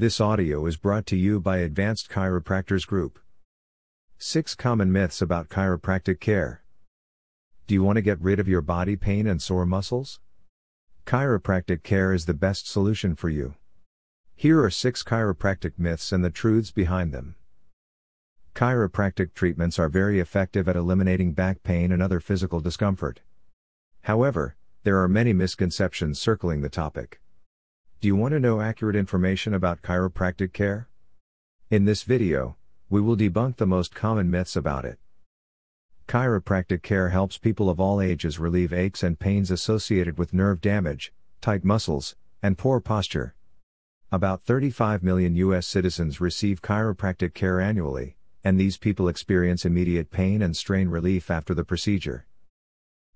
This audio is brought to you by Advanced Chiropractors Group. 6 Common Myths About Chiropractic Care. Do you want to get rid of your body pain and sore muscles? Chiropractic care is the best solution for you. Here are 6 chiropractic myths and the truths behind them. Chiropractic treatments are very effective at eliminating back pain and other physical discomfort. However, there are many misconceptions circling the topic. Do you want to know accurate information about chiropractic care? In this video, we will debunk the most common myths about it. Chiropractic care helps people of all ages relieve aches and pains associated with nerve damage, tight muscles, and poor posture. About 35 million U.S. citizens receive chiropractic care annually, and these people experience immediate pain and strain relief after the procedure.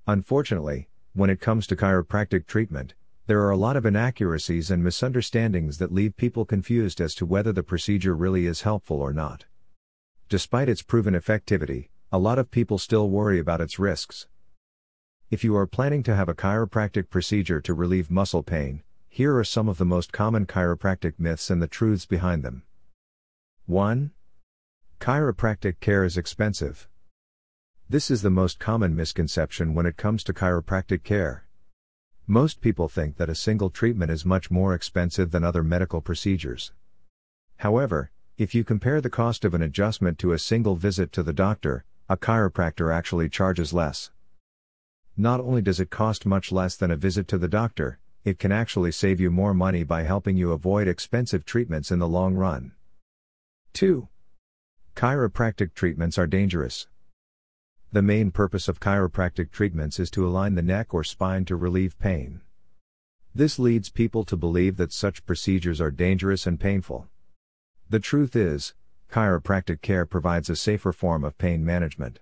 Unfortunately, when it comes to chiropractic treatment, there are a lot of inaccuracies and misunderstandings that leave people confused as to whether the procedure really is helpful or not. Despite its proven effectivity, a lot of people still worry about its risks. If you are planning to have a chiropractic procedure to relieve muscle pain, here are some of the most common chiropractic myths and the truths behind them. 1. Chiropractic care is expensive. This is the most common misconception when it comes to chiropractic care. Most people think that a single treatment is much more expensive than other medical procedures. However, if you compare the cost of an adjustment to a single visit to the doctor, a chiropractor actually charges less. Not only does it cost much less than a visit to the doctor, it can actually save you more money by helping you avoid expensive treatments in the long run. 2. Chiropractic treatments are dangerous. The main purpose of chiropractic treatments is to align the neck or spine to relieve pain. This leads people to believe that such procedures are dangerous and painful. The truth is, chiropractic care provides a safer form of pain management.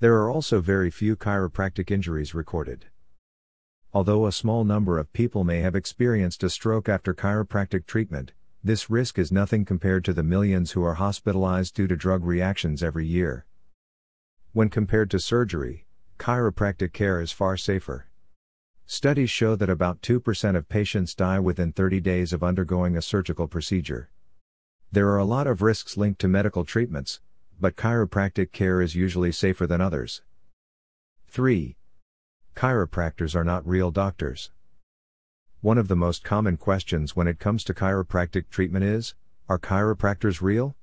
There are also very few chiropractic injuries recorded. Although a small number of people may have experienced a stroke after chiropractic treatment, this risk is nothing compared to the millions who are hospitalized due to drug reactions every year. When compared to surgery, chiropractic care is far safer. Studies show that about 2% of patients die within 30 days of undergoing a surgical procedure. There are a lot of risks linked to medical treatments, but chiropractic care is usually safer than others. 3. Chiropractors are not real doctors. One of the most common questions when it comes to chiropractic treatment is Are chiropractors real?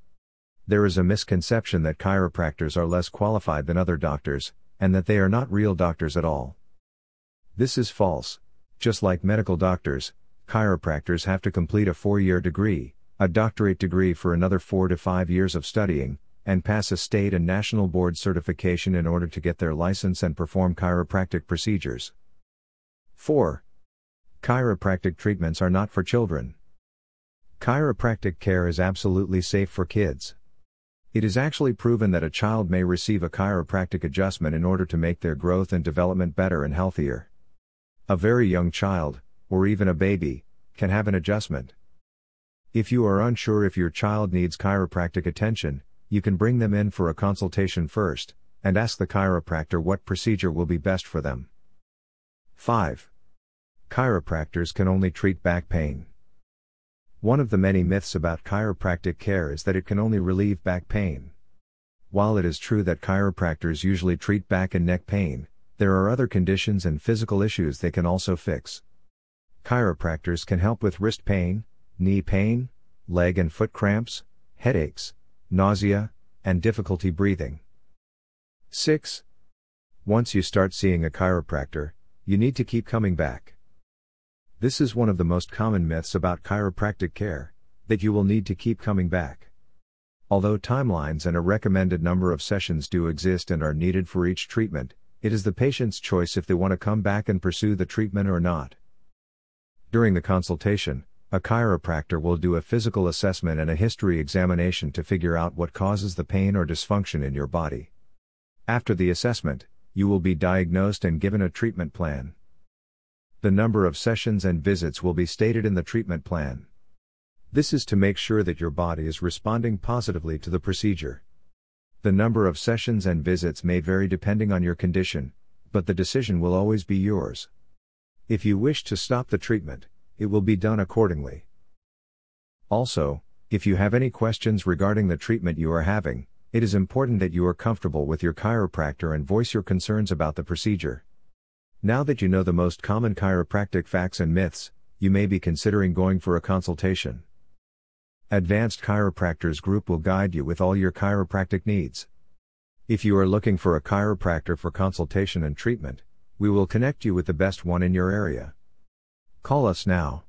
There is a misconception that chiropractors are less qualified than other doctors, and that they are not real doctors at all. This is false. Just like medical doctors, chiropractors have to complete a four year degree, a doctorate degree for another four to five years of studying, and pass a state and national board certification in order to get their license and perform chiropractic procedures. 4. Chiropractic treatments are not for children. Chiropractic care is absolutely safe for kids. It is actually proven that a child may receive a chiropractic adjustment in order to make their growth and development better and healthier. A very young child, or even a baby, can have an adjustment. If you are unsure if your child needs chiropractic attention, you can bring them in for a consultation first, and ask the chiropractor what procedure will be best for them. 5. Chiropractors can only treat back pain. One of the many myths about chiropractic care is that it can only relieve back pain. While it is true that chiropractors usually treat back and neck pain, there are other conditions and physical issues they can also fix. Chiropractors can help with wrist pain, knee pain, leg and foot cramps, headaches, nausea, and difficulty breathing. 6. Once you start seeing a chiropractor, you need to keep coming back. This is one of the most common myths about chiropractic care that you will need to keep coming back. Although timelines and a recommended number of sessions do exist and are needed for each treatment, it is the patient's choice if they want to come back and pursue the treatment or not. During the consultation, a chiropractor will do a physical assessment and a history examination to figure out what causes the pain or dysfunction in your body. After the assessment, you will be diagnosed and given a treatment plan. The number of sessions and visits will be stated in the treatment plan. This is to make sure that your body is responding positively to the procedure. The number of sessions and visits may vary depending on your condition, but the decision will always be yours. If you wish to stop the treatment, it will be done accordingly. Also, if you have any questions regarding the treatment you are having, it is important that you are comfortable with your chiropractor and voice your concerns about the procedure. Now that you know the most common chiropractic facts and myths, you may be considering going for a consultation. Advanced Chiropractors Group will guide you with all your chiropractic needs. If you are looking for a chiropractor for consultation and treatment, we will connect you with the best one in your area. Call us now.